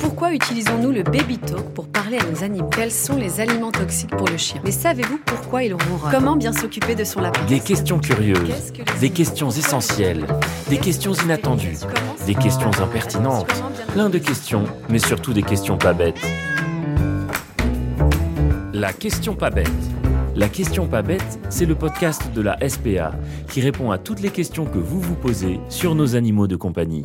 Pourquoi utilisons-nous le baby talk pour parler à nos animaux? Quels sont les aliments toxiques pour le chien? Mais savez-vous pourquoi il ronronne Comment bien s'occuper de son lapin Des questions curieuses, des questions essentielles, des questions inattendues, des questions impertinentes, plein de questions, mais surtout des questions pas bêtes. La question pas bête. La question pas bête, c'est le podcast de la SPA qui répond à toutes les questions que vous vous posez sur nos animaux de compagnie.